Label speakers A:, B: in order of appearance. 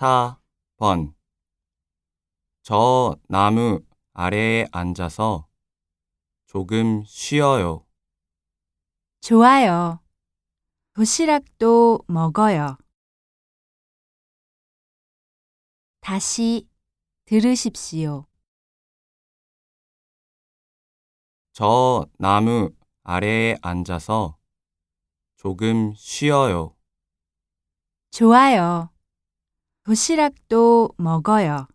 A: 4번 저 나무 아래에 앉아서 조금 쉬어요.
B: 좋아요. 도시락도 먹어요. 다시 들으십시오.
A: 저 나무 아래에 앉아서 조금 쉬어요.
B: 좋아요. 도시락도 먹어요.